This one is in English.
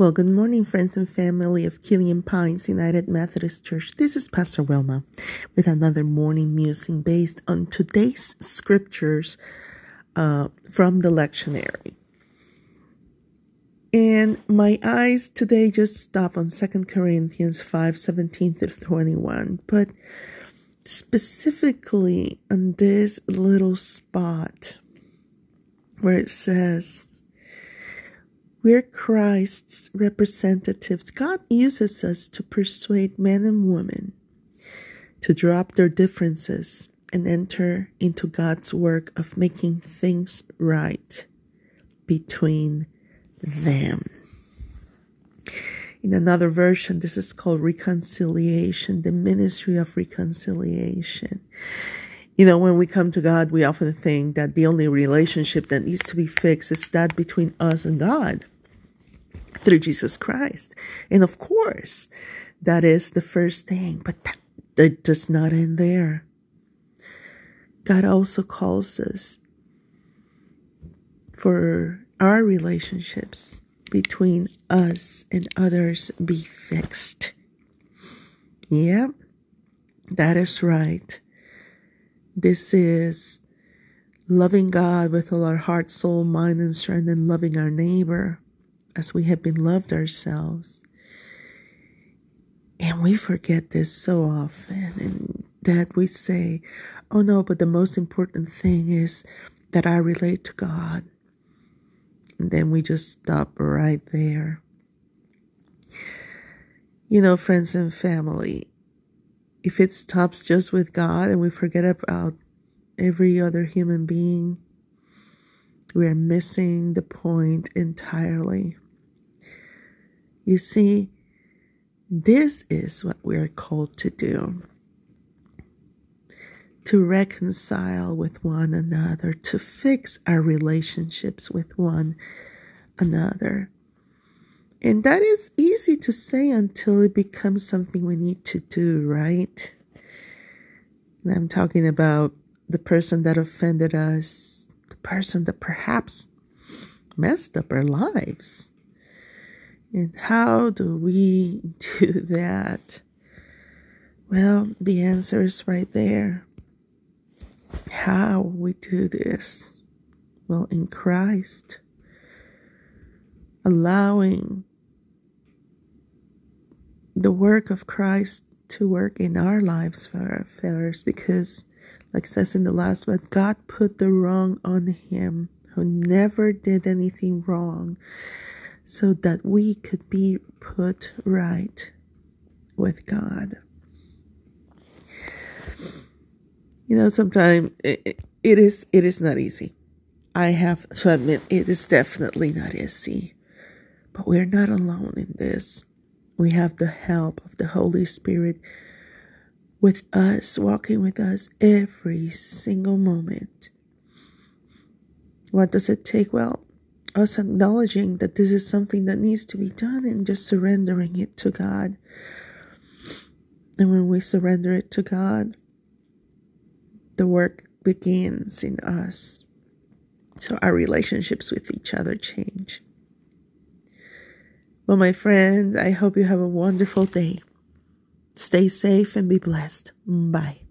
Well, good morning, friends and family of Killian Pines United Methodist Church. This is Pastor Wilma with another morning musing based on today's scriptures uh, from the lectionary. And my eyes today just stop on 2 Corinthians 5 17 through 21, but specifically on this little spot where it says, we're Christ's representatives. God uses us to persuade men and women to drop their differences and enter into God's work of making things right between them. In another version, this is called reconciliation, the ministry of reconciliation. You know, when we come to God, we often think that the only relationship that needs to be fixed is that between us and God through Jesus Christ. And of course, that is the first thing, but that, that does not end there. God also calls us for our relationships between us and others be fixed. Yep, that is right. This is loving God with all our heart, soul, mind, and strength, and loving our neighbor as we have been loved ourselves. And we forget this so often, and that we say, oh no, but the most important thing is that I relate to God. And then we just stop right there. You know, friends and family, if it stops just with God and we forget about every other human being, we are missing the point entirely. You see, this is what we are called to do to reconcile with one another, to fix our relationships with one another. And that is easy to say until it becomes something we need to do, right? And I'm talking about the person that offended us, person that perhaps messed up our lives. And how do we do that? Well, the answer is right there. How we do this? Well, in Christ, allowing the work of Christ to work in our lives for our fellows because, like says in the last one, God put the wrong on him who never did anything wrong so that we could be put right with God. You know, sometimes it, it is it is not easy. I have to admit it is definitely not easy. But we're not alone in this we have the help of the Holy Spirit with us, walking with us every single moment. What does it take? Well, us acknowledging that this is something that needs to be done and just surrendering it to God. And when we surrender it to God, the work begins in us. So our relationships with each other change. Well, my friends, I hope you have a wonderful day. Stay safe and be blessed. Bye.